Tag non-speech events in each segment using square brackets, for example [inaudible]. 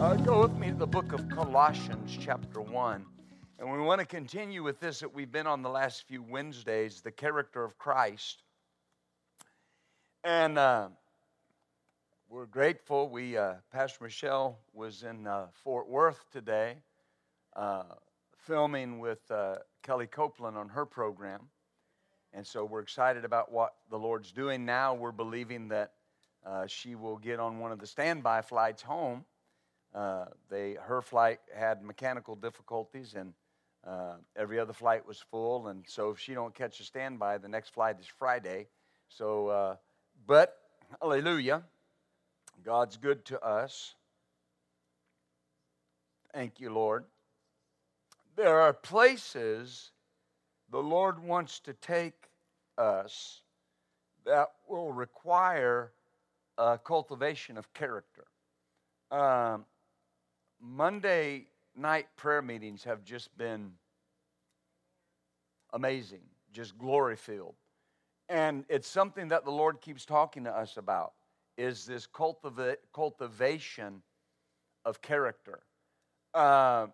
Uh, go with me to the book of Colossians, chapter 1. And we want to continue with this that we've been on the last few Wednesdays the character of Christ. And uh, we're grateful. We, uh, Pastor Michelle was in uh, Fort Worth today uh, filming with uh, Kellie Copeland on her program. And so we're excited about what the Lord's doing now. We're believing that she will get on one of the standby flights home uh, they, her flight had mechanical difficulties, and uh, every other flight was full. And so, if she don't catch a standby, the next flight is Friday. So, uh, but hallelujah, God's good to us. Thank you, Lord. There are places the Lord wants to take us that will require a cultivation of character. Um, Monday night prayer meetings have just been amazing, just glory filled. And it's something that the Lord keeps talking to us about is this cultiva- cultivation of character. Uh,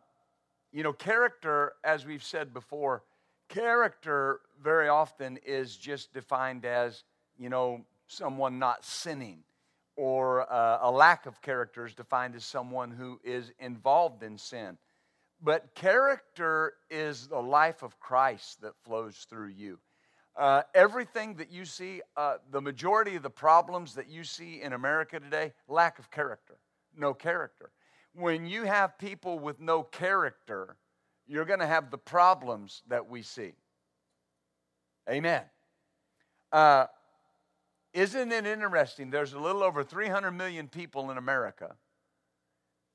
you know, character, as we've said before, character very often is just defined as, you know, someone not sinning or uh, a lack of character is defined as someone who is involved in sin. But character is the life of Christ that flows through you. Uh, everything that you see, uh, the majority of the problems that you see in America today, lack of character, no character. When you have people with no character, you're going to have the problems that we see. Amen. Uh, isn't it interesting? There's a little over 300 million people in America,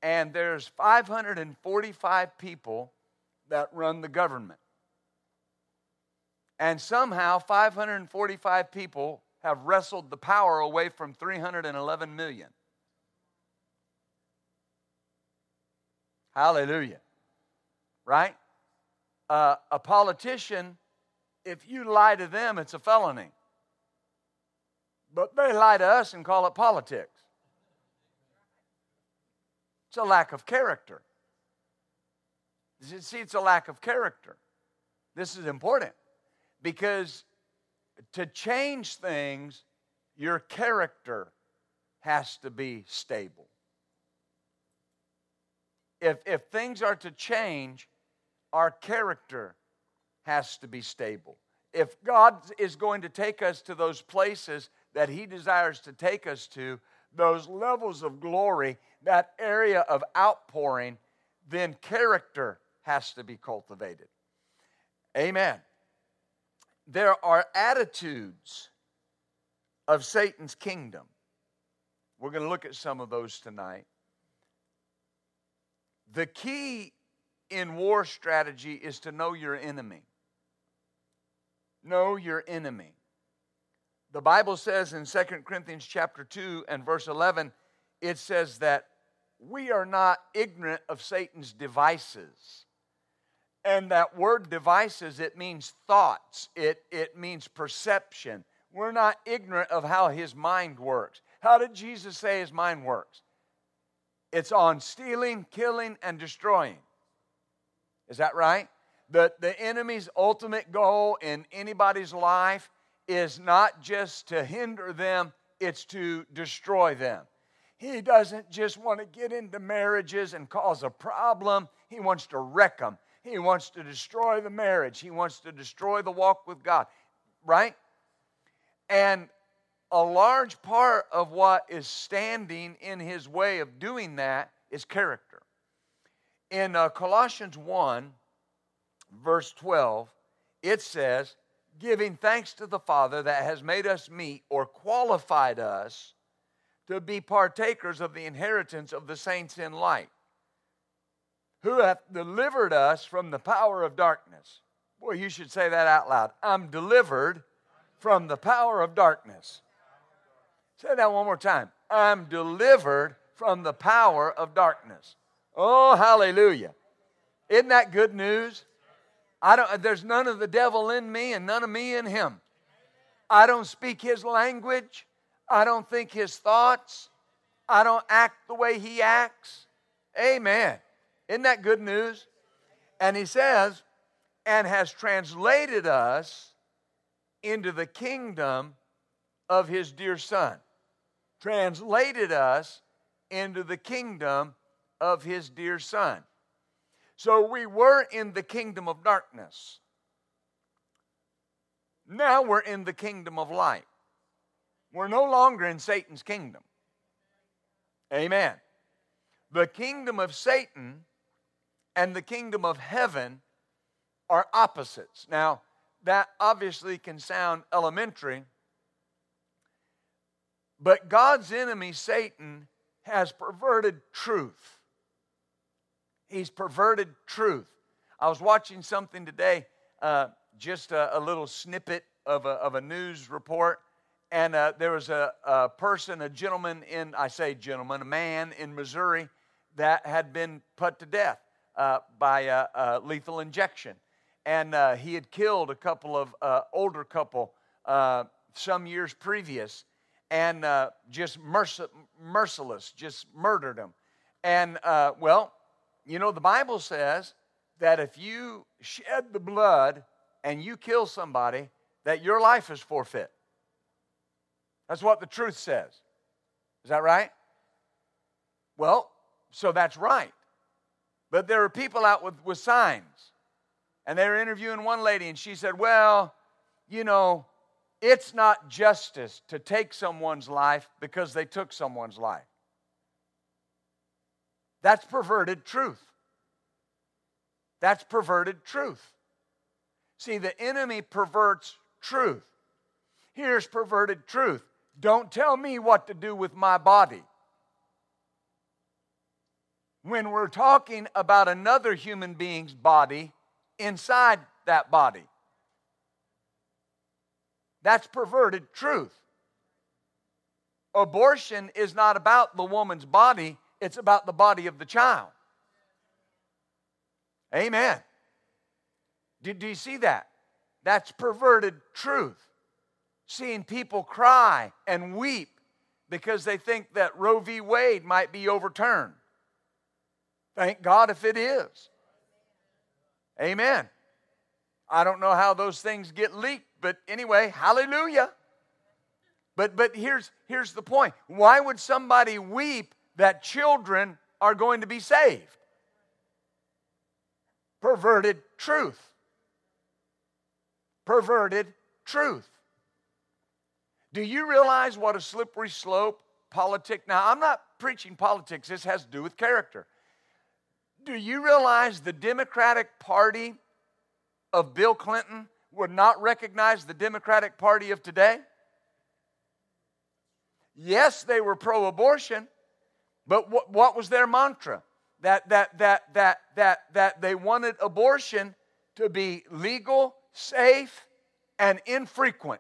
and there's 545 people that run the government. And somehow, 545 people have wrestled the power away from 311 million. Hallelujah. Right? Uh, a politician, if you lie to them, it's a felony. But they lie to us and call it politics. It's a lack of character. See, it's a lack of character. This is important because to change things, your character has to be stable. If, if things are to change, our character has to be stable. If God is going to take us to those places that He desires to take us to, those levels of glory, that area of outpouring, then character has to be cultivated. Amen. There are attitudes of Satan's kingdom. We're going to look at some of those tonight. The key in war strategy is to know your enemy. Know your enemy. The Bible says in 2 Corinthians chapter 2 and verse 11, it says that we are not ignorant of Satan's devices. And that word devices, it means thoughts, it, it means perception. We're not ignorant of how his mind works. How did Jesus say his mind works? It's on stealing, killing, and destroying. Is that right? The, the enemy's ultimate goal in anybody's life is not just to hinder them, it's to destroy them. He doesn't just want to get into marriages and cause a problem, he wants to wreck them. He wants to destroy the marriage, he wants to destroy the walk with God, right? And a large part of what is standing in his way of doing that is character. In uh, Colossians 1, verse 12, it says, giving thanks to the Father that has made us meet or qualified us to be partakers of the inheritance of the saints in light, who hath delivered us from the power of darkness. Boy, you should say that out loud. I'm delivered from the power of darkness. Say that one more time. I'm delivered from the power of darkness. Oh, hallelujah. Isn't that good news? I don't, there's none of the devil in me and none of me in him. I don't speak his language. I don't think his thoughts. I don't act the way he acts. Amen. Isn't that good news? And he says, and has translated us into the kingdom of his dear son. Translated us into the kingdom of his dear son. So we were in the kingdom of darkness. Now we're in the kingdom of light. We're no longer in Satan's kingdom. Amen. The kingdom of Satan and the kingdom of heaven are opposites. Now, that obviously can sound elementary, but God's enemy, Satan, has perverted truth. He's perverted truth. I was watching something today, uh, just a, a, little snippet of a, of a news report, and uh, there was a, a, person, a gentleman in, I say gentleman, a man in Missouri that had been put to death uh, by a, lethal injection. And uh, he had killed a couple of uh, older couple uh, some years previous and just merc- merciless, just murdered them. And well, you know, the Bible says that if you shed the blood and you kill somebody, that your life is forfeit. That's what the truth says. Is that right? Well, so that's right. But there are people out with, with signs. And they were interviewing one lady, and she said, Well, you know, it's not justice to take someone's life because they took someone's life. That's perverted truth. That's perverted truth. See, the enemy perverts truth. Here's perverted truth don't tell me what to do with my body. When we're talking about another human being's body inside that body, that's perverted truth. Abortion is not about the woman's body, it's about the body of the child. Amen. Do, do you see that? That's perverted truth seeing people cry and weep because they think that Roe v. Wade might be overturned. Thank God if it is. Amen. I don't know how those things get leaked, but anyway, hallelujah. But but here's here's the point. Why would somebody weep that children are going to be saved? Perverted truth. Perverted truth. Do you realize what a slippery slope politics? Now, I'm not preaching politics, this has to do with character. Do you realize the Democratic Party of Bill Clinton would not recognize the Democratic Party of today? Yes, they were pro abortion, but what, what was their mantra? That, that, that, that, that, that they wanted abortion to be legal, safe, and infrequent.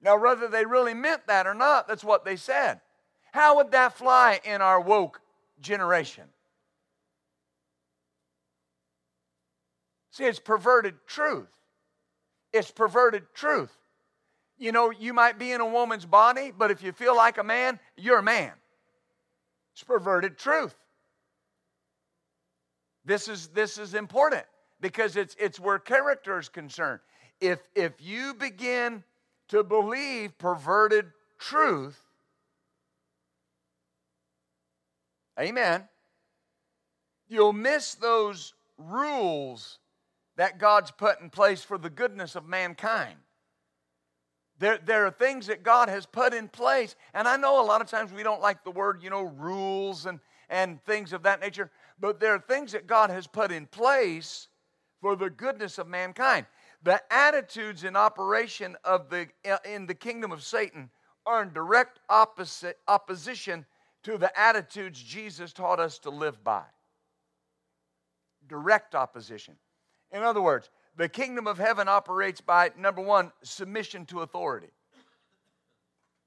Now, whether they really meant that or not, that's what they said. How would that fly in our woke generation? See, it's perverted truth. It's perverted truth. You know, you might be in a woman's body, but if you feel like a man, you're a man. It's perverted truth. This is, this is important because it's, it's where character is concerned. If, if you begin to believe perverted truth, amen, you'll miss those rules that God's put in place for the goodness of mankind. There, there are things that God has put in place, and I know a lot of times we don't like the word, you know, rules and, and things of that nature, but there are things that God has put in place for the goodness of mankind. The attitudes in operation of the, uh, in the kingdom of Satan are in direct opposite, opposition to the attitudes Jesus taught us to live by. Direct opposition. In other words, the kingdom of heaven operates by, number one, submission to authority.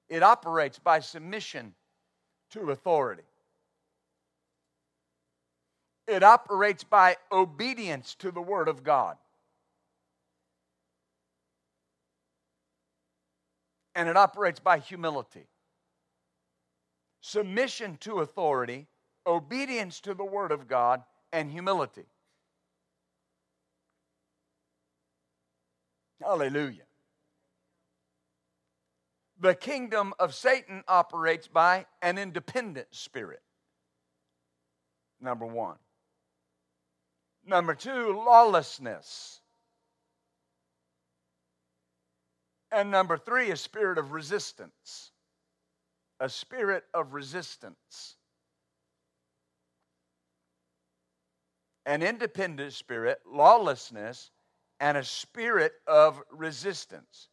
It operates by submission to authority. It operates by obedience to the Word of God. And it operates by humility. Submission to authority, obedience to the Word of God, and humility. Hallelujah. The kingdom of Satan operates by an independent spirit. Number one. Number two, lawlessness. And number three, a spirit of resistance. A spirit of resistance. An independent spirit, lawlessness, and a spirit of resistance.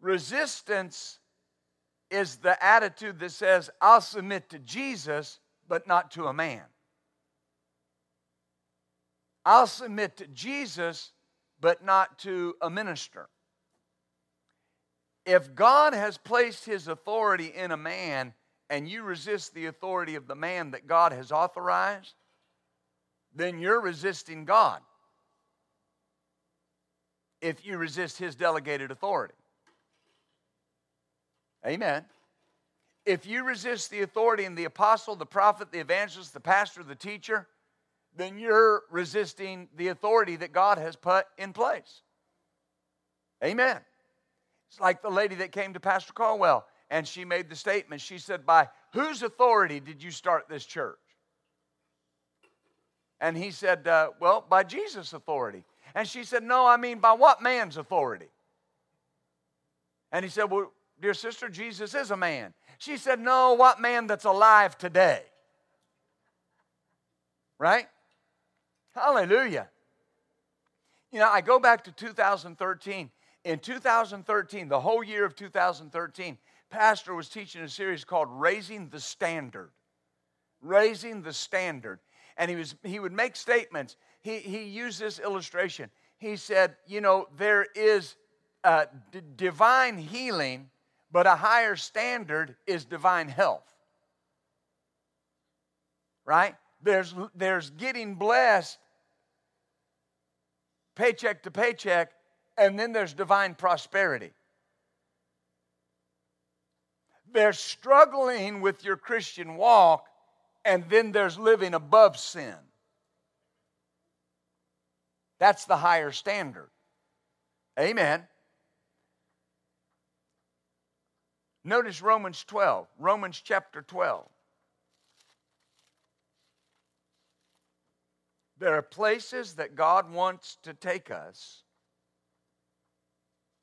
Resistance is the attitude that says, I'll submit to Jesus, but not to a man. I'll submit to Jesus, but not to a minister. If God has placed his authority in a man and you resist the authority of the man that God has authorized, then you're resisting God if you resist his delegated authority. Amen. If you resist the authority in the apostle, the prophet, the evangelist, the pastor, the teacher, then you're resisting the authority that God has put in place. Amen. It's like the lady that came to Pastor Caldwell and she made the statement. She said, By whose authority did you start this church? And he said, uh, Well, by Jesus' authority. And she said, No, I mean, by what man's authority? And he said, Well, dear sister, Jesus is a man. She said, No, what man that's alive today? Right? Hallelujah. You know, I go back to 2013. In 2013, the whole year of 2013, Pastor was teaching a series called Raising the Standard. Raising the Standard. And he, was, he would make statements. He, he used this illustration. He said, You know, there is uh, d- divine healing, but a higher standard is divine health. Right? There's, there's getting blessed paycheck to paycheck, and then there's divine prosperity. There's struggling with your Christian walk, and then there's living above sin. That's the higher standard. Amen. Notice Romans 12, Romans chapter 12. There are places that God wants to take us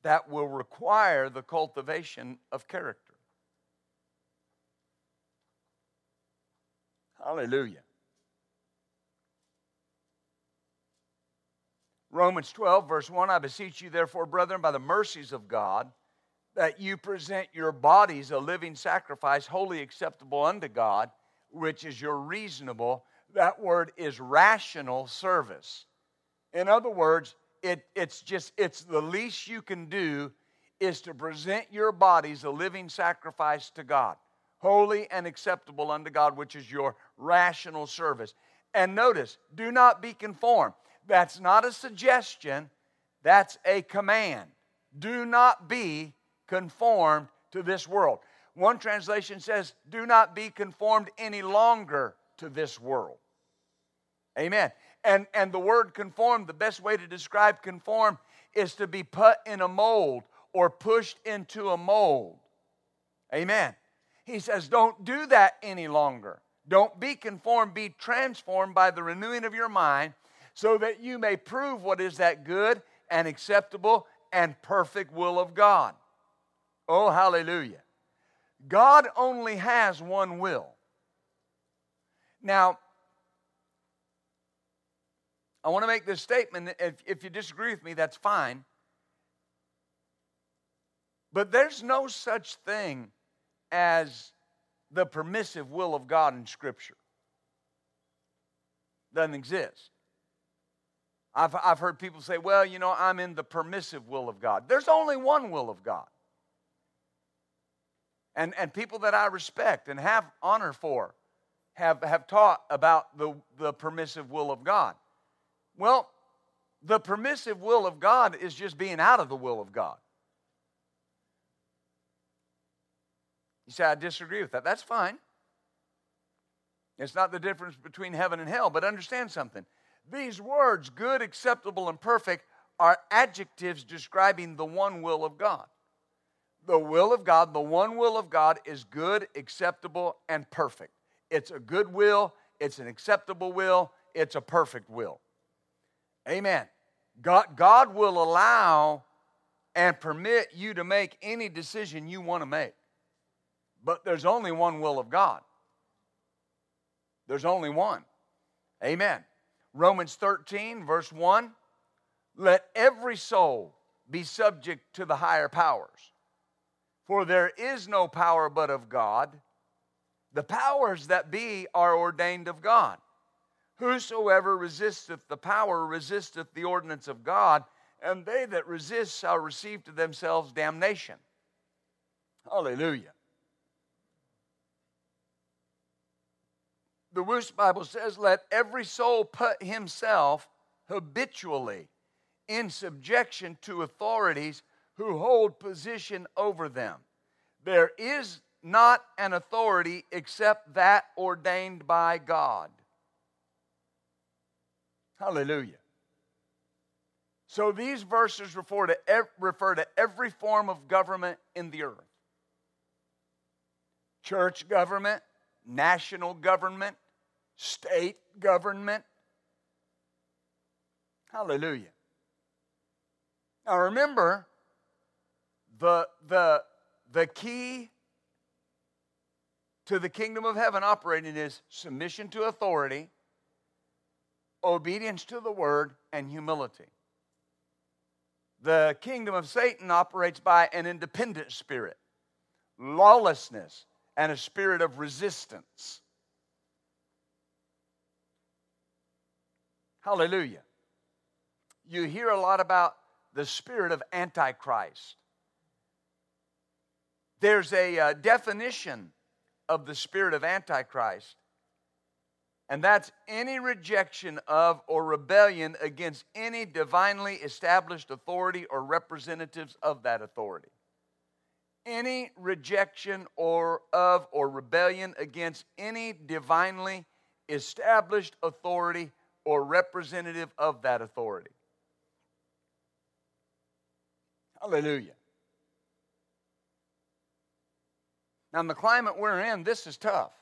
that will require the cultivation of character. Hallelujah. Romans 12, verse 1 I beseech you, therefore, brethren, by the mercies of God, that you present your bodies a living sacrifice, wholly acceptable unto God, which is your reasonable that word is rational service. In other words, it, it's just, it's the least you can do is to present your bodies a living sacrifice to God, holy and acceptable unto God, which is your rational service. And notice, do not be conformed. That's not a suggestion, that's a command. Do not be conformed to this world. One translation says, do not be conformed any longer to this world. Amen. And, and the word conform, the best way to describe conform is to be put in a mold or pushed into a mold. Amen. He says, don't do that any longer. Don't be conformed, be transformed by the renewing of your mind so that you may prove what is that good and acceptable and perfect will of God. Oh, hallelujah. God only has one will. Now, I want to make this statement. If, if you disagree with me, that's fine. But there's no such thing as the permissive will of God in Scripture. Doesn't exist. I've, I've heard people say, well, you know, I'm in the permissive will of God. There's only one will of God. And, and people that I respect and have honor for have, have taught about the, the permissive will of God. Well, the permissive will of God is just being out of the will of God. You say, I disagree with that. That's fine. It's not the difference between heaven and hell, but understand something. These words, good, acceptable, and perfect, are adjectives describing the one will of God. The will of God, the one will of God, is good, acceptable, and perfect. It's a good will, it's an acceptable will, it's a perfect will. Amen. God, God will allow and permit you to make any decision you want to make. But there's only one will of God. There's only one. Amen. Romans 13, verse 1 Let every soul be subject to the higher powers, for there is no power but of God. The powers that be are ordained of God. Whosoever resisteth the power resisteth the ordinance of God, and they that resist shall receive to themselves damnation. Hallelujah. The Wuest Bible says, let every soul put himself habitually in subjection to authorities who hold position over them. There is not an authority except that ordained by God. Hallelujah. So these verses refer to, refer to every form of government in the earth church government, national government, state government. Hallelujah. Now remember, the, the, the key to the kingdom of heaven operating is submission to authority, obedience to the word, and humility. The kingdom of Satan operates by an independent spirit, lawlessness, and a spirit of resistance. Hallelujah. You hear a lot about the spirit of Antichrist. There's a uh, definition of the spirit of Antichrist, and that's any rejection of or rebellion against any divinely established authority or representatives of that authority any rejection or of or rebellion against any divinely established authority or representative of that authority. Hallelujah. Now, in the climate we're in, this is tough.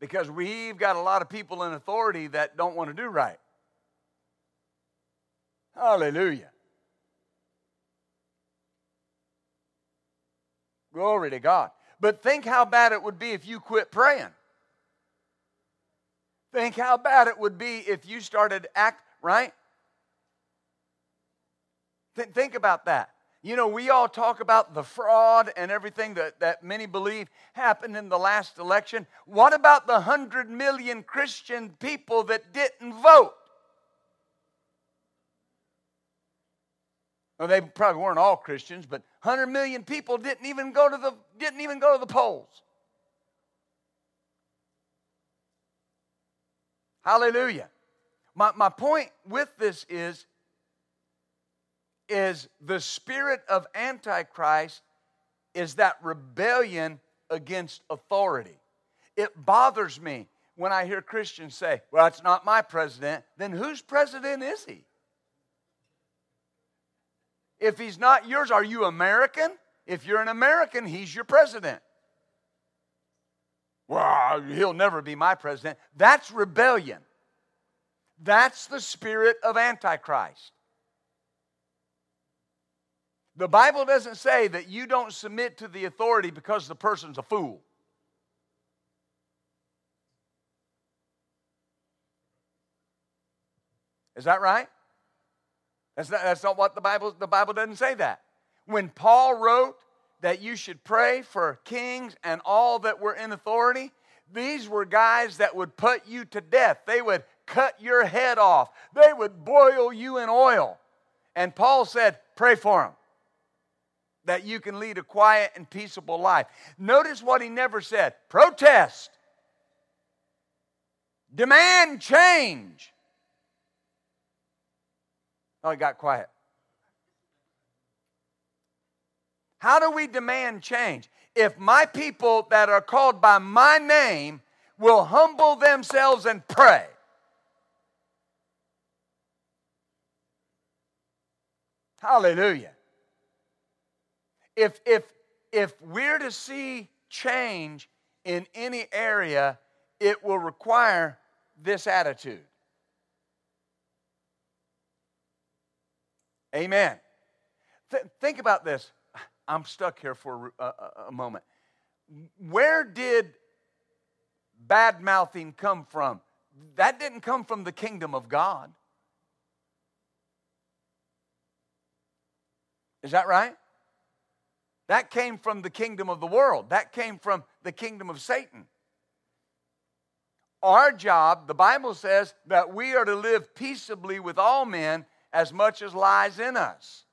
Because we've got a lot of people in authority that don't want to do right. Hallelujah. Glory to God. But think how bad it would be if you quit praying. Think how bad it would be if you started act right. Th- think about that. You know, we all talk about the fraud and everything that, that many believe happened in the last election. What about the hundred million Christian people that didn't vote? They probably weren't all Christians, but 100 million people didn't even go to the, didn't even go to the polls. Hallelujah. My, my point with this is, is the spirit of Antichrist is that rebellion against authority. It bothers me when I hear Christians say, Well, it's not my president. Then whose president is he? If he's not yours, are you American? If you're an American, he's your president. Well, he'll never be my president. That's rebellion. That's the spirit of Antichrist. The Bible doesn't say that you don't submit to the authority because the person's a fool. Is that right? That's not, that's not what the Bible, the Bible doesn't say that. When Paul wrote that you should pray for kings and all that were in authority, these were guys that would put you to death. They would cut your head off, they would boil you in oil. And Paul said, Pray for them that you can lead a quiet and peaceable life. Notice what he never said protest, demand change. Oh, he got quiet. How do we demand change? If my people that are called by my name will humble themselves and pray. Hallelujah. If, if, if we're to see change in any area, it will require this attitude. Amen. Th- think about this. I'm stuck here for a, a, a moment. Where did bad mouthing come from? That didn't come from the kingdom of God. Is that right? That came from the kingdom of the world. That came from the kingdom of Satan. Our job, the Bible says that we are to live peaceably with all men as much as lies in us.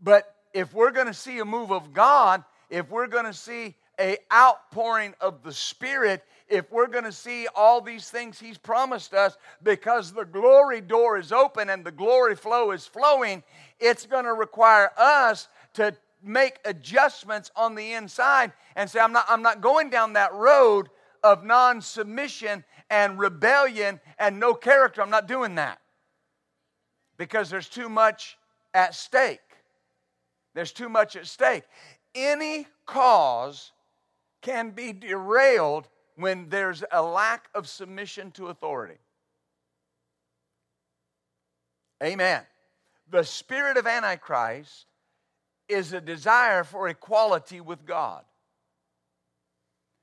But if we're going to see a move of God, if we're going to see a outpouring of the Spirit, if we're going to see all these things He's promised us, because the glory door is open and the glory flow is flowing, it's going to require us to make adjustments on the inside and say, I'm not, I'm not going down that road of non submission and rebellion and no character. I'm not doing that because there's too much at stake. There's too much at stake. Any cause can be derailed when there's a lack of submission to authority. Amen. The spirit of Antichrist is a desire for equality with God.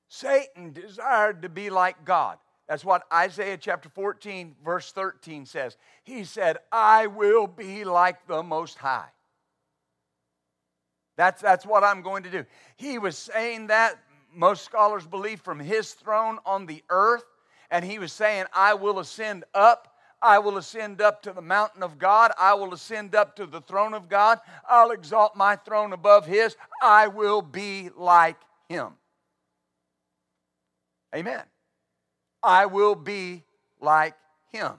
Satan desired to be like God. That's what Isaiah chapter 14, verse 13 says. He said, I will be like the Most High. That's, that's what I'm going to do. He was saying that, most scholars believe, from his throne on the earth. And he was saying, I will ascend up. I will ascend up to the mountain of God. I will ascend up to the throne of God. I'll exalt my throne above his. I will be like him. Amen. I will be like him.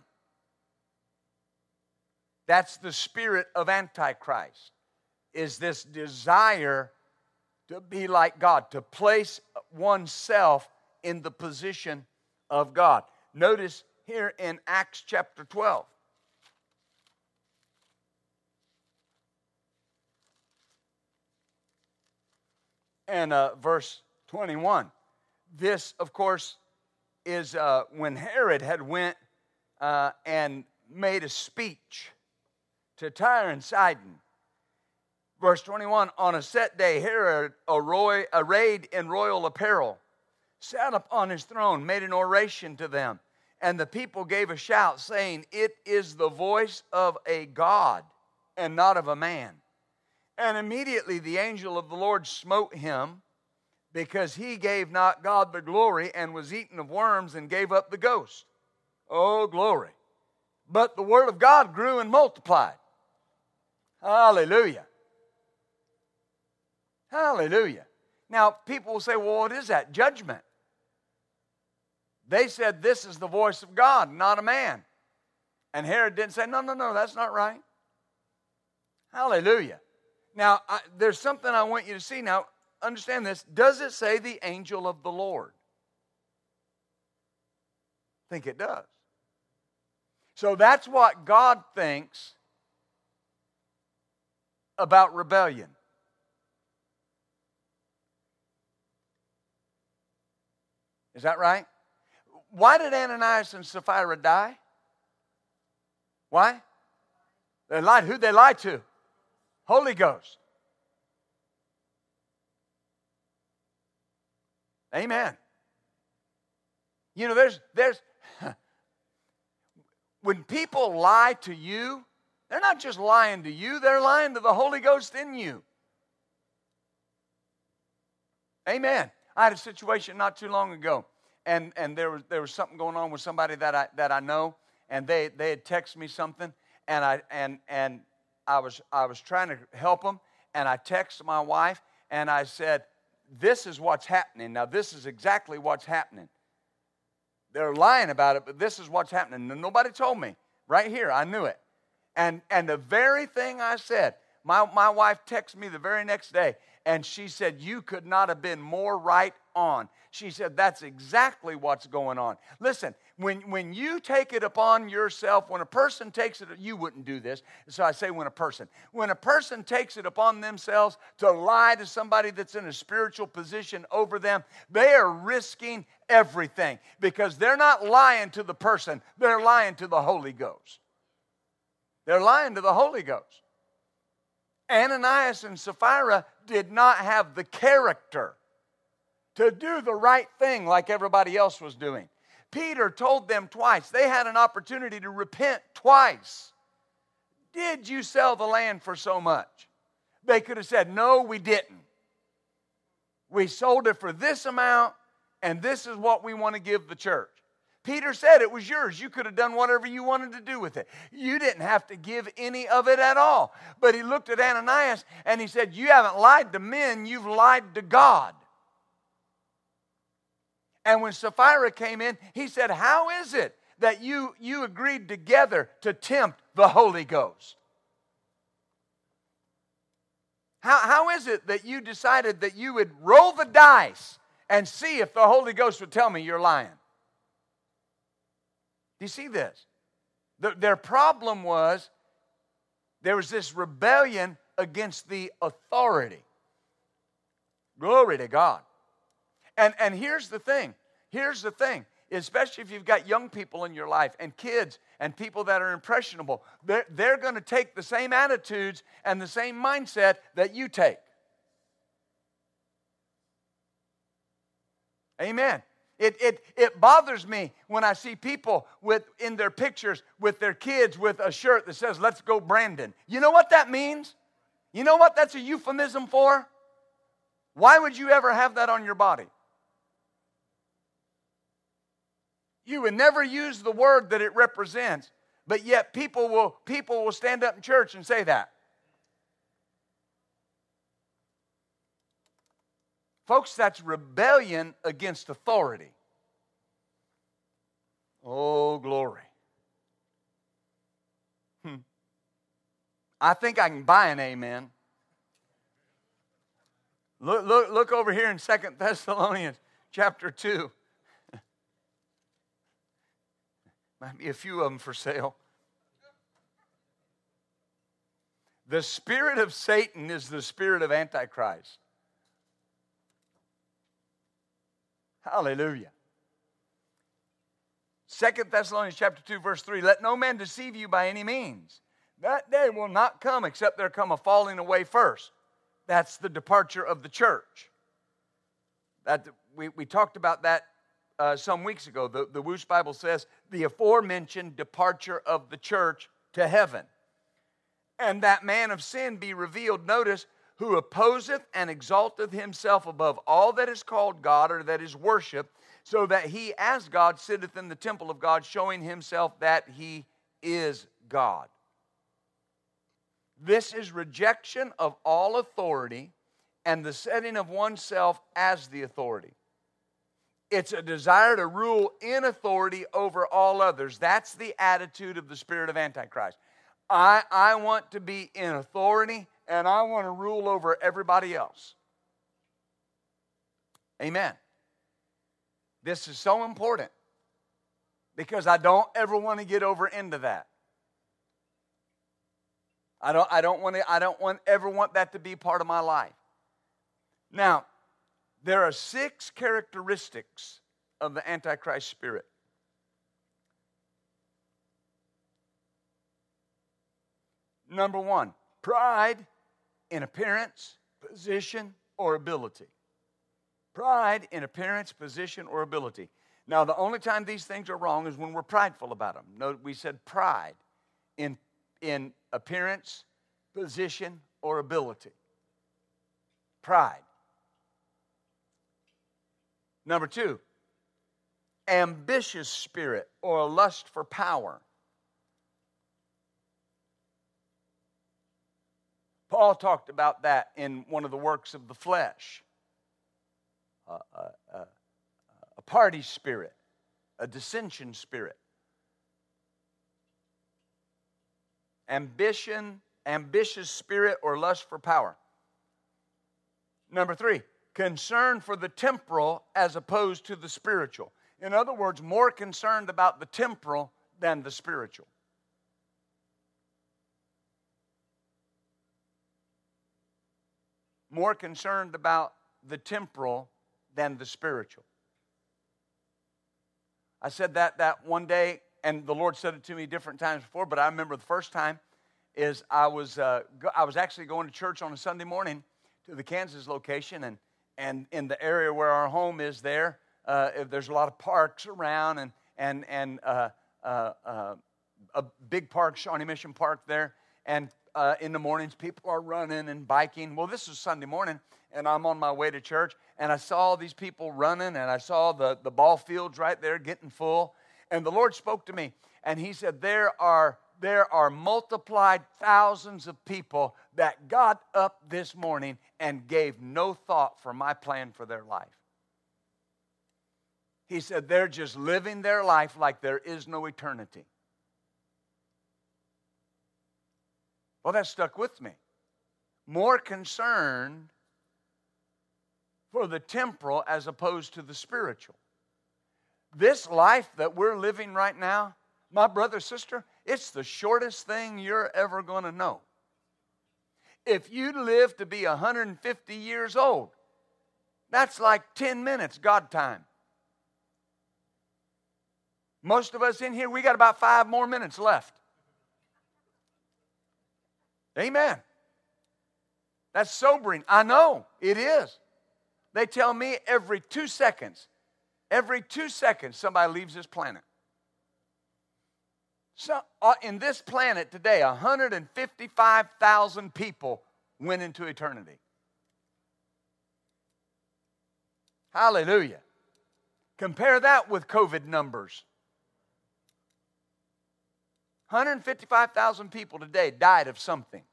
That's the spirit of Antichrist is this desire to be like God, to place oneself in the position of God. Notice here in Acts chapter 12. And uh, verse 21. This, of course, is uh, when Herod had went uh, and made a speech to Tyre and Sidon Verse 21 On a set day, Herod, arrayed in royal apparel, sat upon his throne, made an oration to them. And the people gave a shout, saying, It is the voice of a God and not of a man. And immediately the angel of the Lord smote him because he gave not God the glory and was eaten of worms and gave up the ghost. Oh, glory. But the word of God grew and multiplied. Hallelujah. Hallelujah. Now, people will say, well, what is that? Judgment. They said, this is the voice of God, not a man. And Herod didn't say, no, no, no, that's not right. Hallelujah. Now, I, there's something I want you to see. Now, understand this. Does it say the angel of the Lord? I think it does. So that's what God thinks about rebellion. Is that right? Why did Ananias and Sapphira die? Why? They lied. Who'd they lied to? Holy Ghost. Amen. You know, there's there's [laughs] when people lie to you, they're not just lying to you, they're lying to the Holy Ghost in you. Amen. I had a situation not too long ago, and, and there, was, there was something going on with somebody that I, that I know, and they, they had texted me something, and I, and, and I, was, I was trying to help them, and I texted my wife, and I said, This is what's happening. Now, this is exactly what's happening. They're lying about it, but this is what's happening. Nobody told me. Right here, I knew it. And, and the very thing I said, my, my wife texted me the very next day, and she said, You could not have been more right on. She said, That's exactly what's going on. Listen, when, when you take it upon yourself, when a person takes it, you wouldn't do this. So I say, when a person, when a person takes it upon themselves to lie to somebody that's in a spiritual position over them, they are risking everything because they're not lying to the person, they're lying to the Holy Ghost. They're lying to the Holy Ghost. Ananias and Sapphira did not have the character to do the right thing like everybody else was doing. Peter told them twice. They had an opportunity to repent twice. Did you sell the land for so much? They could have said, No, we didn't. We sold it for this amount, and this is what we want to give the church. Peter said it was yours. You could have done whatever you wanted to do with it. You didn't have to give any of it at all. But he looked at Ananias and he said, You haven't lied to men, you've lied to God. And when Sapphira came in, he said, How is it that you, you agreed together to tempt the Holy Ghost? How, how is it that you decided that you would roll the dice and see if the Holy Ghost would tell me you're lying? Do you see this? The, their problem was there was this rebellion against the authority. Glory to God. And, and here's the thing here's the thing, especially if you've got young people in your life and kids and people that are impressionable, they're, they're going to take the same attitudes and the same mindset that you take. Amen. It, it, it bothers me when I see people with, in their pictures with their kids with a shirt that says, Let's go, Brandon. You know what that means? You know what that's a euphemism for? Why would you ever have that on your body? You would never use the word that it represents, but yet people will, people will stand up in church and say that. Folks, that's rebellion against authority. Oh, glory. Hmm. I think I can buy an amen. Look, look, look over here in Second Thessalonians chapter 2. Be a few of them for sale. The spirit of Satan is the spirit of Antichrist. Hallelujah. Second Thessalonians chapter 2, verse 3 Let no man deceive you by any means. That day will not come except there come a falling away first. That's the departure of the church. That we, we talked about that uh, some weeks ago. The, the Wuest Bible says the aforementioned departure of the church to heaven. And that man of sin be revealed, notice, who opposeth and exalteth himself above all that is called God or that is worshiped, so that he as God sitteth in the temple of God, showing himself that he is God. This is rejection of all authority and the setting of oneself as the authority. It's a desire to rule in authority over all others. That's the attitude of the spirit of Antichrist. I, I want to be in authority and I want to rule over everybody else. Amen. This is so important because I don't ever want to get over into that. I don't, I don't want to, I don't want ever want that to be part of my life. Now, there are six characteristics of the Antichrist spirit. Number one, pride in appearance, position, or ability. Pride in appearance, position, or ability. Now, the only time these things are wrong is when we're prideful about them. No, we said pride in, in appearance, position, or ability. Pride. Number two, ambitious spirit or a lust for power. Paul talked about that in one of the works of the flesh. Uh, uh, uh, a party spirit, a dissension spirit. Ambition, ambitious spirit, or lust for power. Number three, concern for the temporal as opposed to the spiritual. In other words, more concerned about the temporal than the spiritual. More concerned about the temporal than the spiritual. I said that that one day, and the Lord said it to me different times before, but I remember the first time is I was uh, I was actually going to church on a Sunday morning to the Kansas location, and and in the area where our home is there, uh, there's a lot of parks around, and and and uh, uh, uh a big park, Shawnee Mission Park there, and uh, in the mornings people are running and biking. Well, this is Sunday morning, and I'm on my way to church, and I saw these people running, and I saw the, the ball fields right there getting full. And the Lord spoke to me, and He said, There are there are multiplied thousands of people that got up this morning and gave no thought for my plan for their life. He said they're just living their life like there is no eternity. Well, that stuck with me. More concerned for the temporal as opposed to the spiritual. This life that we're living right now, my brother, sister, it's the shortest thing you're ever going to know. If you live to be 150 years old, that's like 10 minutes God time. Most of us in here, we got about five more minutes left. Amen. That's sobering. I know it is. They tell me every two seconds, every two seconds, somebody leaves this planet. So, uh, in this planet today, 155,000 people went into eternity. Hallelujah. Compare that with COVID numbers. 155,000 people today died of something.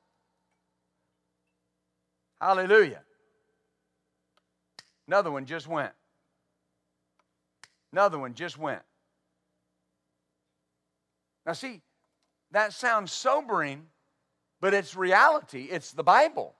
Hallelujah. Another one just went. Another one just went. Now, see, that sounds sobering, but it's reality. It's the Bible.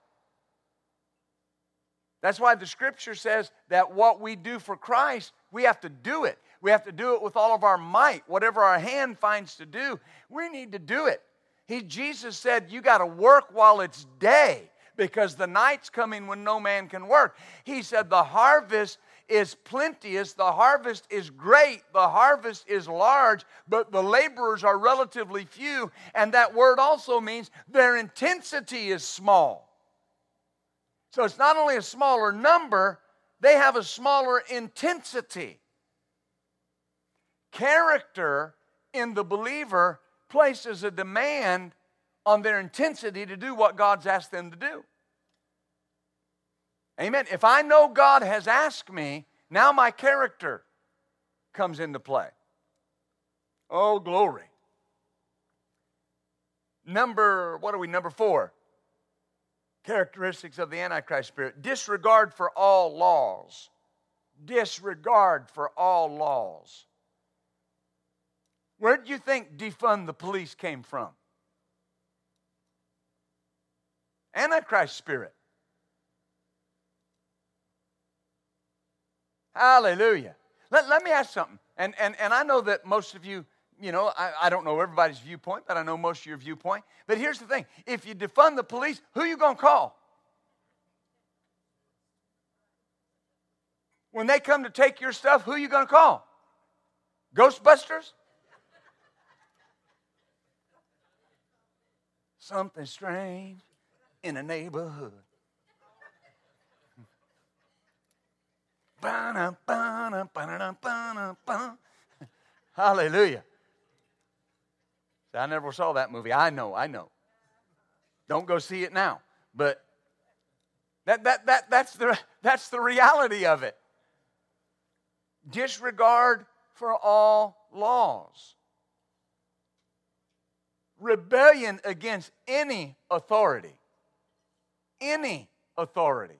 That's why the scripture says that what we do for Christ, we have to do it. We have to do it with all of our might. Whatever our hand finds to do, we need to do it. He, Jesus said, You got to work while it's day because the night's coming when no man can work. He said, The harvest is plenteous, the harvest is great, the harvest is large, but the laborers are relatively few. And that word also means their intensity is small. So it's not only a smaller number, they have a smaller intensity. Character in the believer places a demand on their intensity to do what God's asked them to do. Amen. If I know God has asked me, now my character comes into play. Oh, glory. Number, what are we? Number four. Characteristics of the Antichrist spirit disregard for all laws. Disregard for all laws. Where do you think defund the police came from? Antichrist spirit. Hallelujah. Let, let me ask something. And, and, and I know that most of you, you know, I, I don't know everybody's viewpoint, but I know most of your viewpoint. But here's the thing if you defund the police, who you going to call? When they come to take your stuff, who you going to call? Ghostbusters? Something strange in a neighborhood. [laughs] Hallelujah. I never saw that movie. I know, I know. Don't go see it now. But that, that, that, that's, the, that's the reality of it. Disregard for all laws. Rebellion against any authority. Any authority.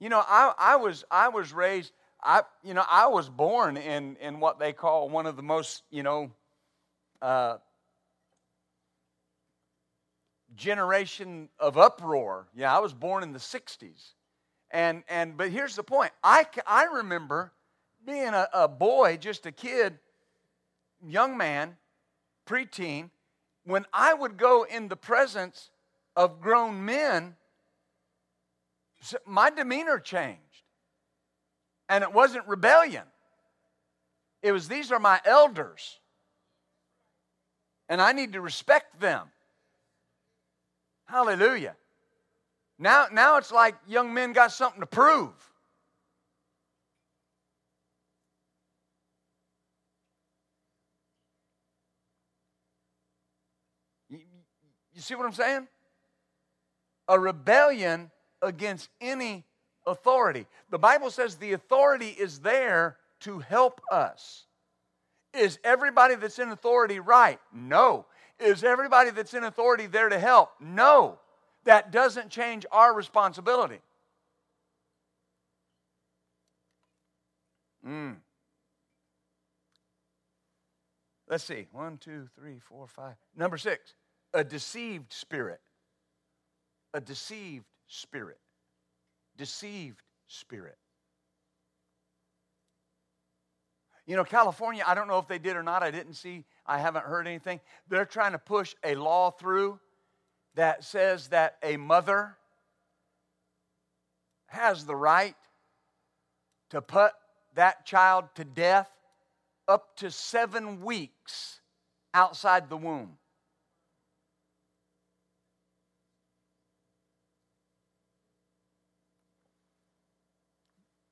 You know, I, I was I was raised I, you know, I was born in, in what they call one of the most, you know, uh, generation of uproar. Yeah, I was born in the 60s. And, and, but here's the point I, I remember being a, a boy, just a kid, young man, preteen, when I would go in the presence of grown men, my demeanor changed. And it wasn't rebellion, it was these are my elders. And I need to respect them. Hallelujah. Now, now it's like young men got something to prove. You, you see what I'm saying? A rebellion against any authority. The Bible says the authority is there to help us. Is everybody that's in authority right? No. Is everybody that's in authority there to help? No. That doesn't change our responsibility. Mm. Let's see. One, two, three, four, five. Number six, a deceived spirit. A deceived spirit deceived spirit. You know, California, I don't know if they did or not. I didn't see, I haven't heard anything. They're trying to push a law through that says that a mother has the right to put that child to death up to seven weeks outside the womb.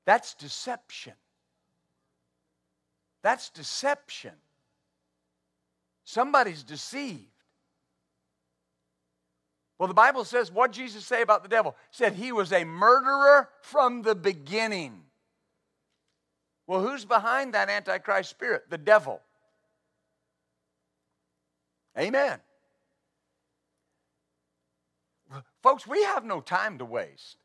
That's deception. That's deception. Somebody's deceived. Well, the Bible says, what Jesus say about the devil? said he was a murderer from the beginning. Well, who's behind that Antichrist spirit? The devil. Amen. Folks, we have no time to waste.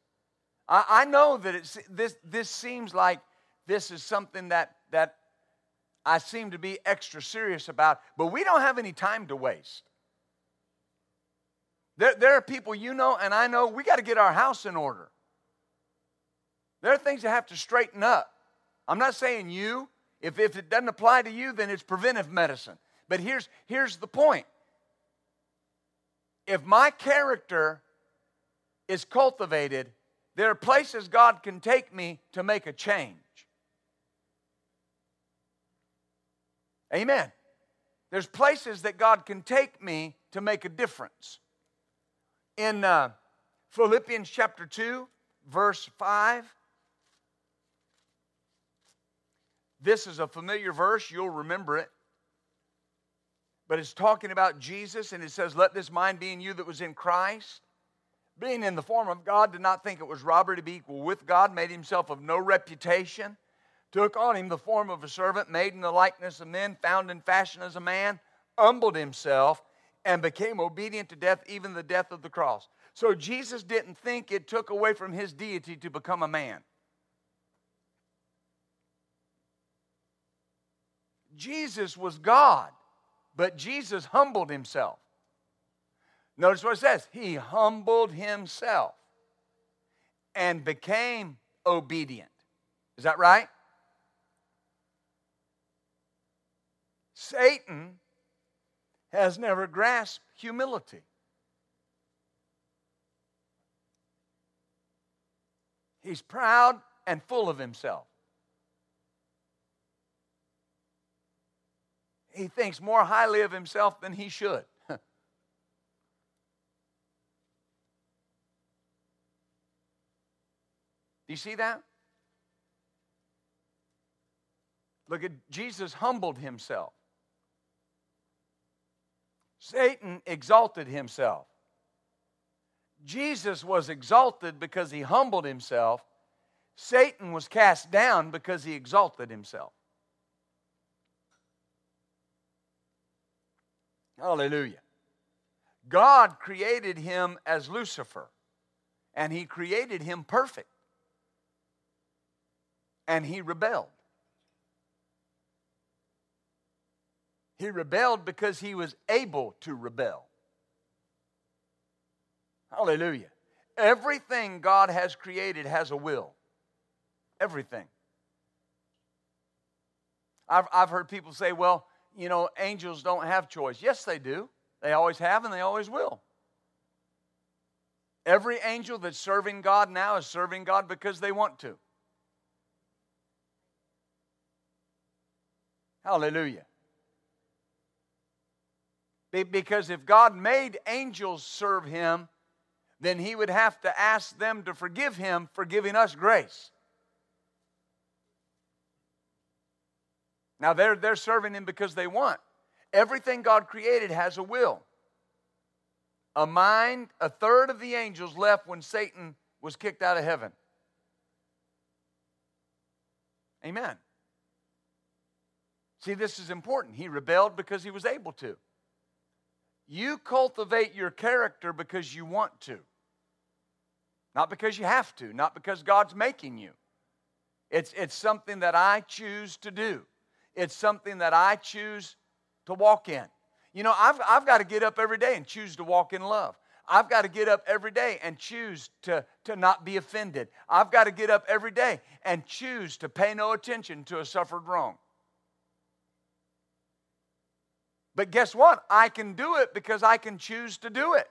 I, I know that it's, this, this seems like this is something that, that I seem to be extra serious about, but we don't have any time to waste. There, there are people you know and I know we got to get our house in order. There are things that have to straighten up. I'm not saying you. If, if it doesn't apply to you, then it's preventive medicine. But here's, here's the point if my character is cultivated, there are places God can take me to make a change. Amen. There's places that God can take me to make a difference. In uh, Philippians chapter 2, verse 5, this is a familiar verse, you'll remember it. But it's talking about Jesus, and it says, Let this mind be in you that was in Christ being in the form of God, did not think it was robbery to be equal with God, made himself of no reputation, took on him the form of a servant, made in the likeness of men, found in fashion as a man, humbled himself, and became obedient to death, even the death of the cross. So Jesus didn't think it took away from his deity to become a man. Jesus was God, but Jesus humbled himself. Notice what it says He humbled himself and became obedient. Is that right? Satan has never grasped humility. He's proud and full of himself. He thinks more highly of himself than he should. You see that? Look at Jesus humbled himself. Satan exalted himself. Jesus was exalted because he humbled himself. Satan was cast down because he exalted himself. Hallelujah. God created him as Lucifer, and he created him perfect. And he rebelled. He rebelled because he was able to rebel. Hallelujah. Everything God has created has a will. Everything. I've, I've heard people say, well, you know, angels don't have choice. Yes, they do. They always have and they always will. Every angel that's serving God now is serving God because they want to. Hallelujah. Because if God made angels serve him, then he would have to ask them to forgive him for giving us grace. Now they're, they're serving him because they want. Everything God created has a will. A mind, a third of the angels left when Satan was kicked out of heaven. Amen. See, this is important. He rebelled because he was able to. You cultivate your character because you want to, not because you have to, not because God's making you. It's, it's something that I choose to do, it's something that I choose to walk in. You know, I've, I've got to get up every day and choose to walk in love. I've got to get up every day and choose to, to not be offended. I've got to get up every day and choose to pay no attention to a suffered wrong. But guess what? I can do it because I can choose to do it.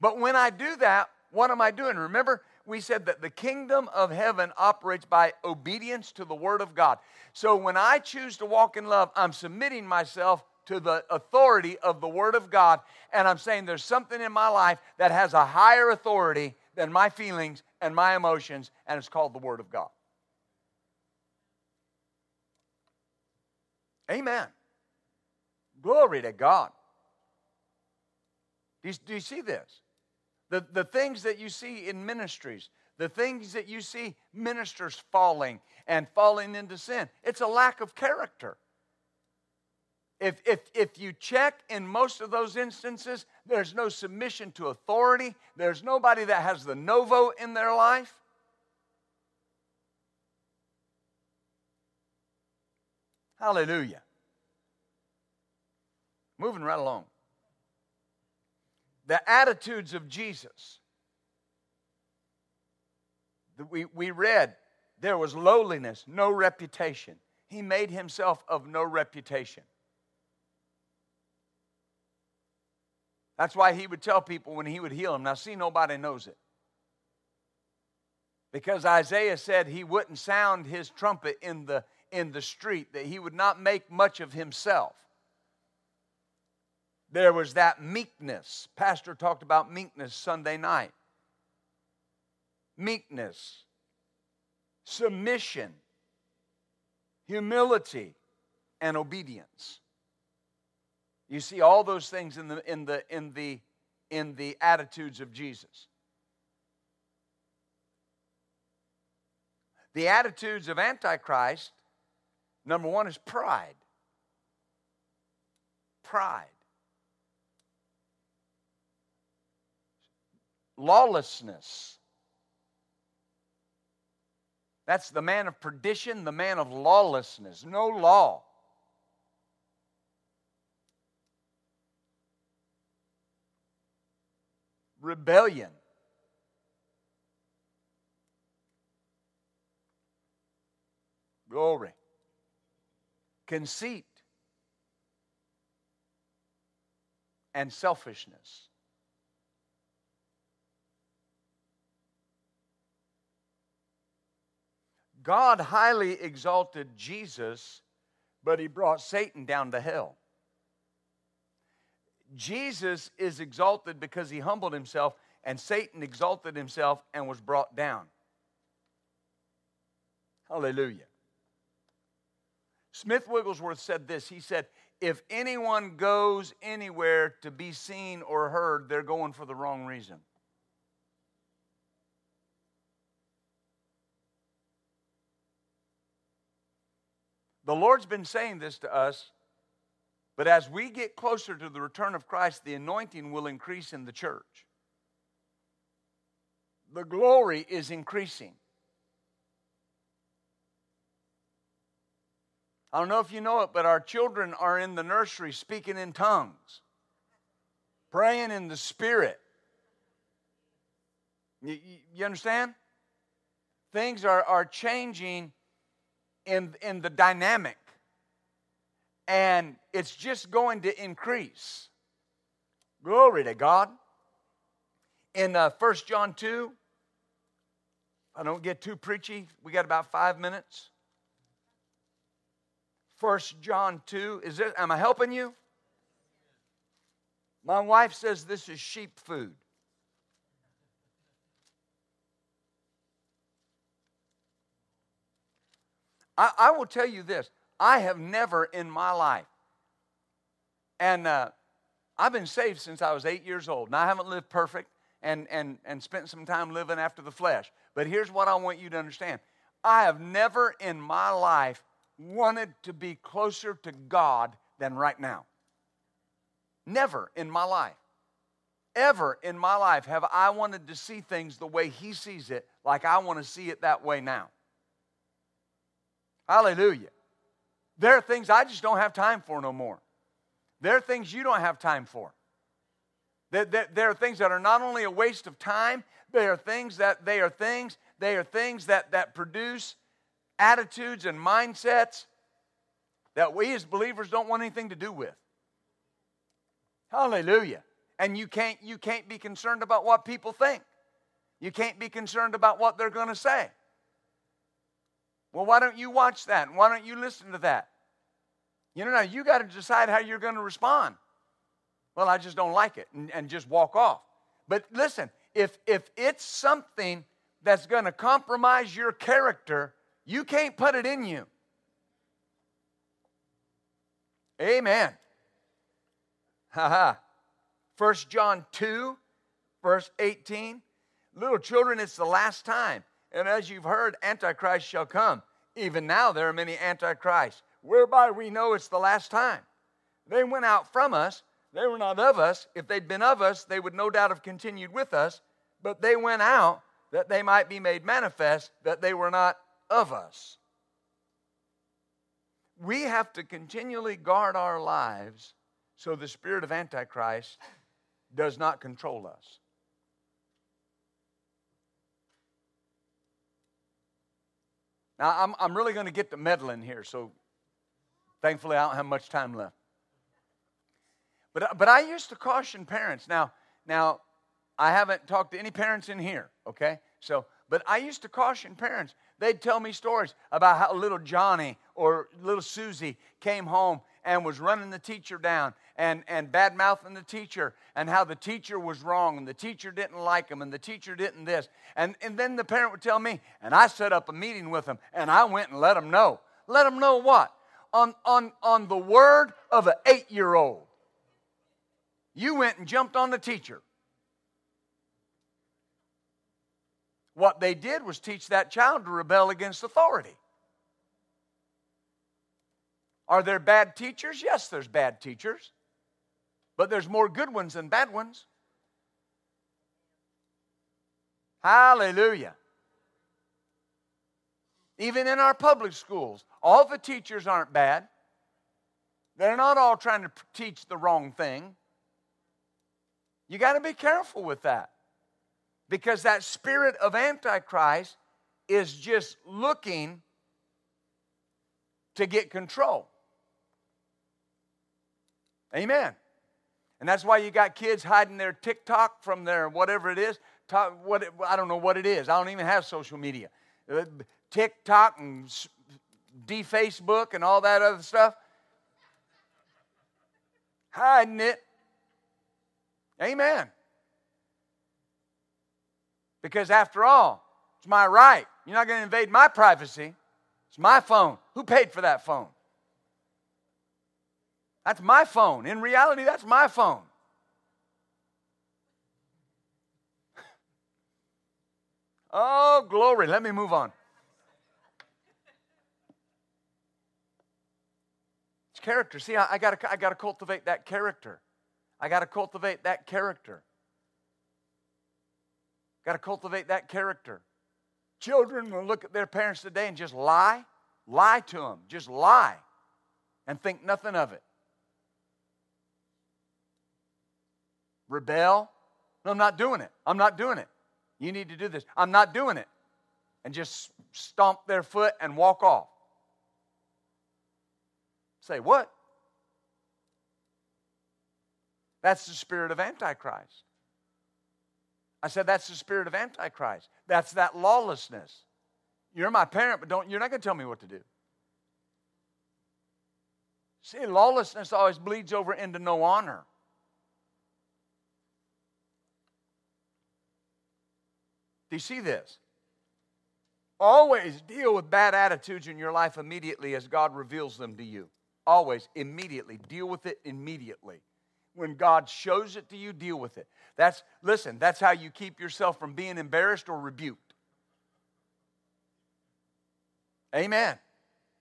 But when I do that, what am I doing? Remember, we said that the kingdom of heaven operates by obedience to the word of God. So when I choose to walk in love, I'm submitting myself to the authority of the word of God. And I'm saying there's something in my life that has a higher authority than my feelings and my emotions, and it's called the word of God. Amen. Glory to God. Do you, do you, see this? The, the things that you see in ministries, the things that you see ministers falling and falling into sin, it's a lack of character. If, if, if you check in most of those instances, there's no submission to authority, there's nobody that has the no vote in their life. Hallelujah. Moving right along. The attitudes of Jesus. We, we read there was lowliness, no reputation. He made himself of no reputation. That's why he would tell people when he would heal them, now see, nobody knows it. Because Isaiah said he wouldn't sound his trumpet in the, in the street, that he would not make much of himself. There was that meekness. Pastor talked about meekness Sunday night. Meekness, submission, humility, and obedience. You see all those things in the, in the, in the, in the attitudes of Jesus. The attitudes of Antichrist Number one is pride. Pride. Lawlessness. That's the man of perdition, the man of lawlessness. No law. Rebellion. Glory conceit, and selfishness. God highly exalted Jesus, but he brought Satan down to hell. Jesus is exalted because he humbled himself. and Satan exalted himself and was brought down. Hallelujah. Smith Wigglesworth said this. He said, If anyone goes anywhere to be seen or heard, they're going for the wrong reason. The Lord's been saying this to us, but as we get closer to the return of Christ, the anointing will increase in the church. The glory is increasing. I don't know if you know it, but our children are in the nursery speaking in tongues, praying in the Spirit. You, you, understand? Things are, are changing in, in the dynamic, and it's just going to increase. Glory to God. In uh, 1 John 2, I don't get too preachy. We got about five minutes. First John 2. Is this, am I helping you? My wife says this is sheep food. I, I will tell you this I have never in my life, and uh, I've been saved since I was eight years old. Now, I haven't lived perfect and, and, and spent some time living after the flesh. But here's what I want you to understand I have never in my life wanted to be closer to God than right now. Never in my life. Ever in my life have I wanted to see things the way He sees it, like I want to see it that way now. Hallelujah. There are things I just don't have time for no more. There are things you don't have time for. There, are things that are not only a waste of time, they are things that they are things, they are things that, that produce attitudes and mindsets that we as believers don't want anything to do with. Hallelujah. And you can't you can't be concerned about what people think. You can't be concerned about what they're going to say. Well, why don't you watch that? Why don't you listen to that? You know, now you got to decide how you're going to respond. Well, I just don't like it and, and just walk off. But listen, if if it's something that's going to compromise your character, you can't put it in you. Amen. Ha ha. 1 John 2, verse 18. Little children, it's the last time. And as you've heard, Antichrist shall come. Even now, there are many Antichrists, whereby we know it's the last time. They went out from us. They were not of us. If they'd been of us, they would no doubt have continued with us. But they went out that they might be made manifest that they were not of us. We have to continually guard our lives so the spirit of Antichrist does not control us. Now, I'm, I'm really going to get to meddling here, so thankfully I don't have much time left. But, but I used to caution parents. Now, now, I haven't talked to any parents in here, okay? So, but I used to caution parents. They'd tell me stories about how little Johnny or little Susie came home and was running the teacher down and, and bad mouthing the teacher and how the teacher was wrong and the teacher didn't like him and the teacher didn't this. And, and then the parent would tell me, and I set up a meeting with them and I went and let them know. Let them know what? On, on, on the word of an eight year old. You went and jumped on the teacher. What they did was teach that child to rebel against authority. Are there bad teachers? Yes, there's bad teachers. But there's more good ones than bad ones. Hallelujah. Even in our public schools, all the teachers aren't bad. They're not all trying to teach the wrong thing. You got to be careful with that. Because that spirit of Antichrist is just looking to get control. Amen. And that's why you got kids hiding their TikTok from their whatever it is. What, I don't know what it is. I don't even have social media. Uh, TikTok and D Facebook and all that other stuff. Hiding it. Amen. Because after all, it's my right. You're not going to invade my privacy. It's my phone. Who paid for that phone? That's my phone. In reality, that's my phone. [laughs] Oh, glory. Let me move on. It's character. See, I, I got I to cultivate that character. I got to cultivate that character. Got to cultivate that character. Children will look at their parents today and just lie, lie to them, just lie, and think nothing of it. Rebel. No, I'm not doing it. I'm not doing it. You need to do this. I'm not doing it. And just stomp their foot and walk off. Say, what? That's the spirit of Antichrist. I said, that's the spirit of Antichrist. That's that lawlessness. You're my parent, but don't, you're not going to tell me what to do. See, lawlessness always bleeds over into no honor. Do you see this? Always deal with bad attitudes in your life immediately as God reveals them to you. Always, immediately. Deal with it immediately. When God shows it to you, deal with it. That's, listen, that's how you keep yourself from being embarrassed or rebuked. Amen.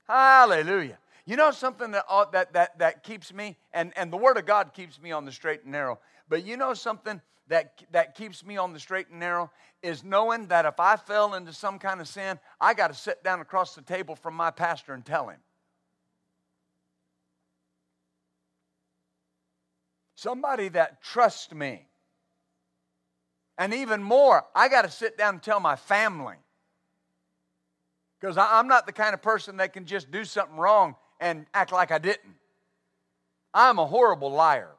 Hallelujah. You know something that, that, that, that keeps me, and, and the Word of God keeps me on the straight and narrow, but you know something that, that keeps me on the straight and narrow is knowing that if I fell into some kind of sin, I got to sit down across the table from my pastor and tell him. Somebody that trusts me. And even more, I got to sit down and tell my family. Because I'm not the kind of person that can just do something wrong and act like I didn't. I'm a horrible liar.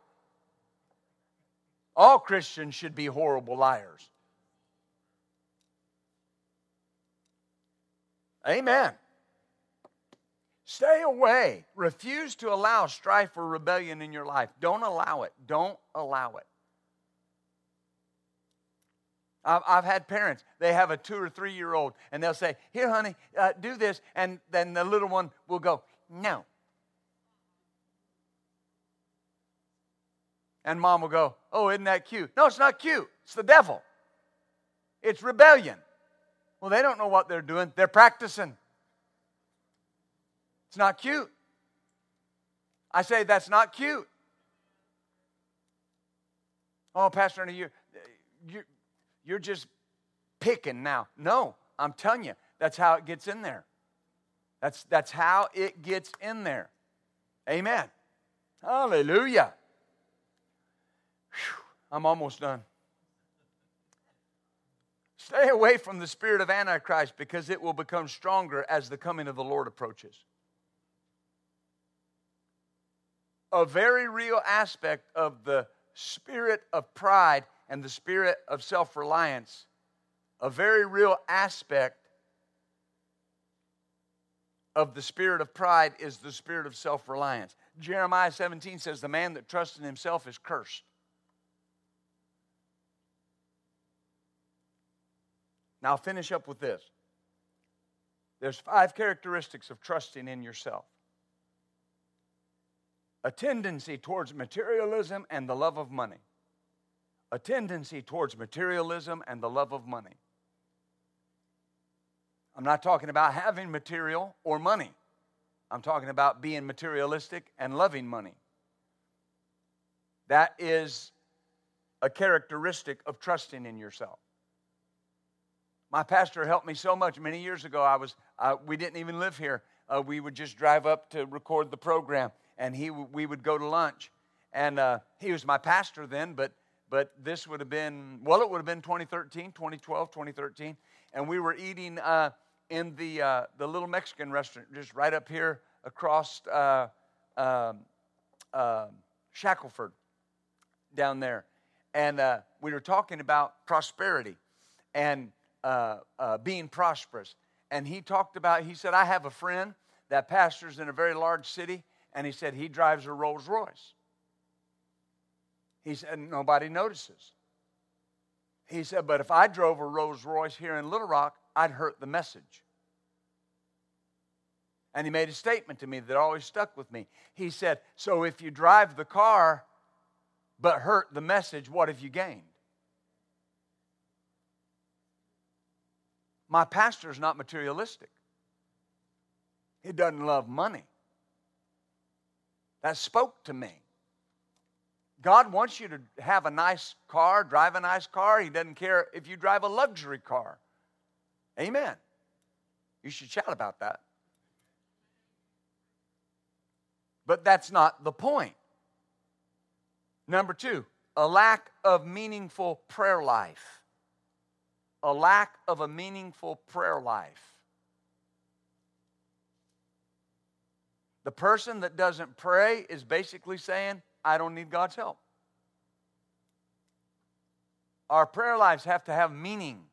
All Christians should be horrible liars. Amen. Stay away. Refuse to allow strife or rebellion in your life. Don't allow it. Don't allow it. I've had parents, they have a two or three year old, and they'll say, Here, honey, uh, do this. And then the little one will go, No. And mom will go, Oh, isn't that cute? No, it's not cute. It's the devil. It's rebellion. Well, they don't know what they're doing, they're practicing. It's not cute. I say, That's not cute. Oh, Pastor, you're, you're, you're just picking now. No, I'm telling you, that's how it gets in there. That's, that's how it gets in there. Amen. Hallelujah. Whew, I'm almost done. Stay away from the spirit of Antichrist because it will become stronger as the coming of the Lord approaches. A very real aspect of the spirit of pride and the spirit of self reliance, a very real aspect of the spirit of pride is the spirit of self reliance. Jeremiah 17 says, The man that trusts in himself is cursed. Now, I'll finish up with this. There's five characteristics of trusting in yourself a tendency towards materialism and the love of money. A tendency towards materialism and the love of money. I'm not talking about having material or money. I'm talking about being materialistic and loving money. That is a characteristic of trusting in yourself. My pastor helped me so much. Many years ago, I was uh, we didn't even live here. Uh, we would just drive up to record the program, and he we would go to lunch. And uh, he was my pastor then, but but this would have been well, it would have been 2013, 2012, 2013, and we were eating uh, in the uh, the little Mexican restaurant just right up here across uh, um, um, down there, and we were talking about prosperity and uh, uh, being prosperous. And he talked about, he said, I have a friend that pastors in a very large city, and he said he drives a Rolls Royce. He said, nobody notices. He said, But if I drove a Rolls Royce here in Little Rock, I'd hurt the message. And he made a statement to me that always stuck with me. He said, So if you drive the car but hurt the message, what have you gained? My pastor is not materialistic, he doesn't love money. That spoke to me. God wants you to have a nice car, drive a nice car. He doesn't care if you drive a luxury car. Amen. You should shout about that. But that's not the point. Number two, a lack of meaningful prayer life. A lack of a meaningful prayer life. The person that doesn't pray is basically saying, I don't need God's help. Our prayer lives have to have meaning,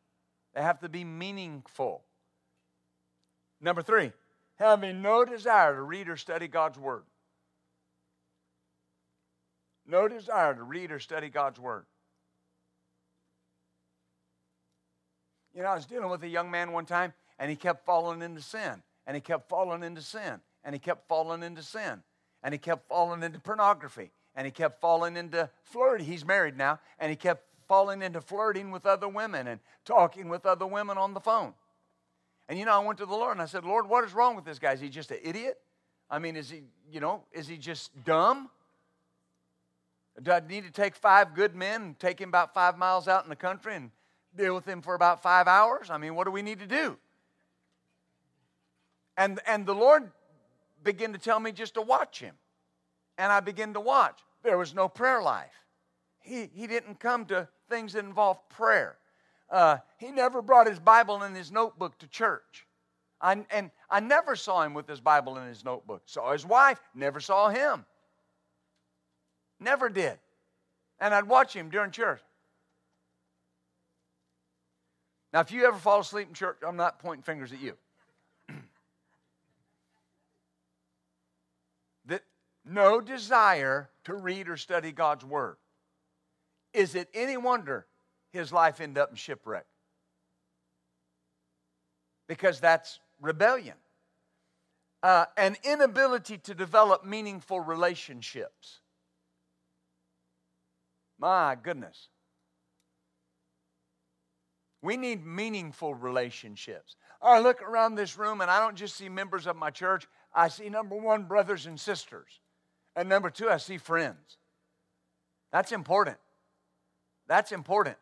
they have to be meaningful. Number three, having no desire to read or study God's Word. No desire to read or study God's Word. You know, I was dealing with a young man one time, and he kept falling into sin, and he kept falling into sin, and he kept falling into sin, and he kept falling into pornography, and he kept falling into flirting. He's married now, and he kept falling into flirting with other women and talking with other women on the phone. And you know, I went to the Lord and I said, Lord, what is wrong with this guy? Is he just an idiot? I mean, is he, you know, is he just dumb? Do I need to take five good men and take him about five miles out in the country and deal with him for about five hours? I mean, what do we need to do? And, and the Lord began to tell me just to watch him. And I began to watch. There was no prayer life. He, he didn't come to things that involve prayer. Uh, he never brought his Bible and his notebook to church. I, and I never saw him with his Bible and his notebook. Saw his wife, never saw him. Never did. And I'd watch him during church. Now, if you ever fall asleep in church, I'm not pointing fingers at you. that no desire to read or study God's Word. Is it any wonder his life ended up in shipwreck? Because that's rebellion. Uh, an inability to develop meaningful relationships. My goodness. We need meaningful relationships. I look around this room and I don't just see members of my church, I see number one, brothers and sisters. And number two, I see friends. That's important. That's important.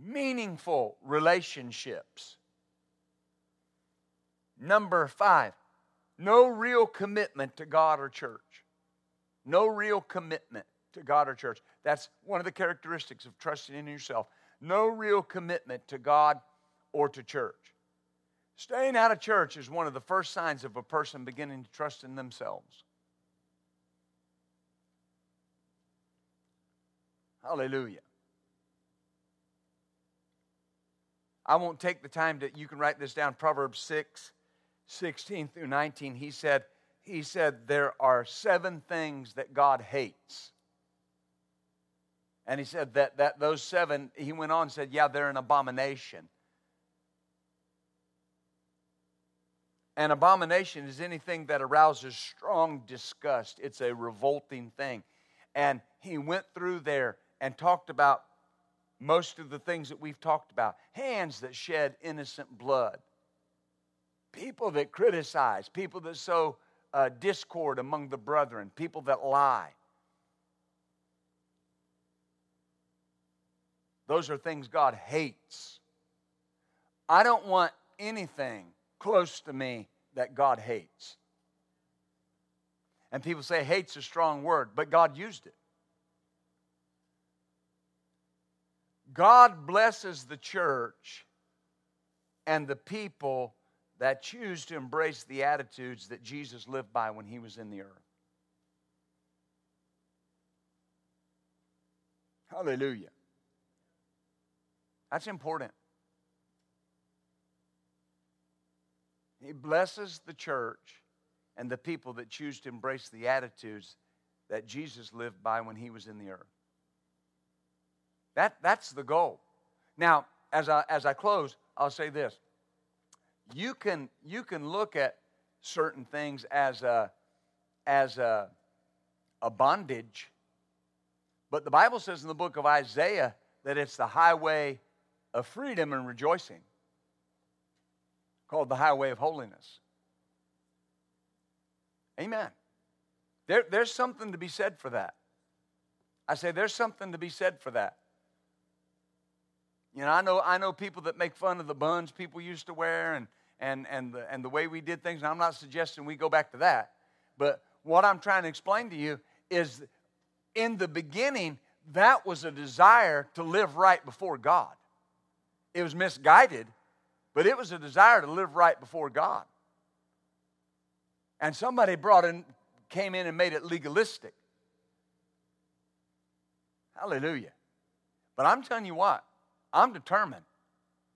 Meaningful relationships. Number five, no real commitment to God or church. No real commitment to God or church. That's one of the characteristics of trusting in yourself. No real commitment to God or to church. Staying out of church is one of the first signs of a person beginning to trust in themselves. Hallelujah. I won't take the time that you can write this down. Proverbs 6, 16 through 19. He said, he said, there are seven things that God hates. And he said that, that those seven, he went on and said, yeah, they're an abomination. An abomination is anything that arouses strong disgust. It's a revolting thing. And he went through there and talked about most of the things that we've talked about hands that shed innocent blood, people that criticize, people that sow uh, discord among the brethren, people that lie. Those are things God hates. I don't want anything close to me that God hates. And people say hate's a strong word, but God used it. God blesses the church and the people that choose to embrace the attitudes that Jesus lived by when he was in the earth. Hallelujah. That's important. He blesses the church and the people that choose to embrace the attitudes that Jesus lived by when he was in the earth. That, that's the goal. Now, as I, as I close, I'll say this. You can, you can look at certain things as a, as a, a bondage, but the Bible says in the book of Isaiah that it's the highway of freedom and rejoicing, called the highway of holiness. Amen. There, there's something to be said for that. I say there's something to be said for that. You know, I know I know people that make fun of the buns people used to wear and and and the, and the way we did things. And I'm not suggesting we go back to that, but what I'm trying to explain to you is, in the beginning, that was a desire to live right before God. It was misguided, but it was a desire to live right before God. And somebody brought in, came in and made it legalistic. Hallelujah. But I'm telling you what, I'm determined.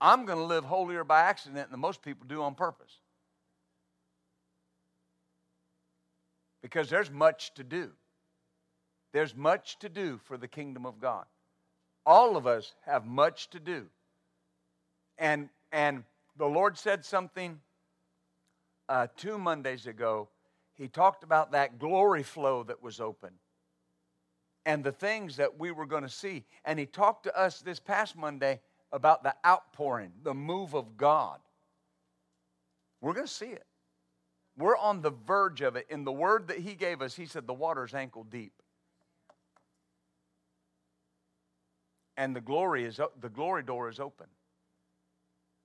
I'm going to live holier by accident than most people do on purpose. Because there's much to do. There's much to do for the kingdom of God. All of us have much to do. And, and the Lord said something uh, two Mondays ago. He talked about that glory flow that was open and the things that we were going to see. And he talked to us this past Monday about the outpouring, the move of God. We're going to see it. We're on the verge of it. In the word that he gave us, he said the water's ankle deep. And the glory is the glory door is open.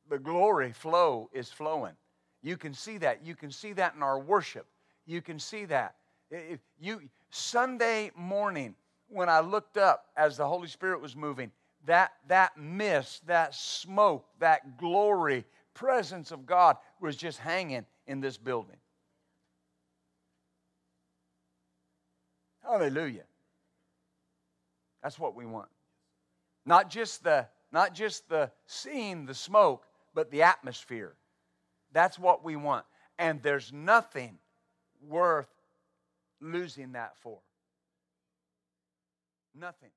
The glory flow is flowing. You can see that. You can see that in our worship. You can see that. If you Sunday morning, when I looked up as the Holy Spirit was moving, that, that mist, that smoke, that glory, presence of God was just hanging in this building. Hallelujah. That's what we want. Not just the not just the seeing the smoke, but the atmosphere. That's what we want. And there's nothing worth losing that for. Nothing.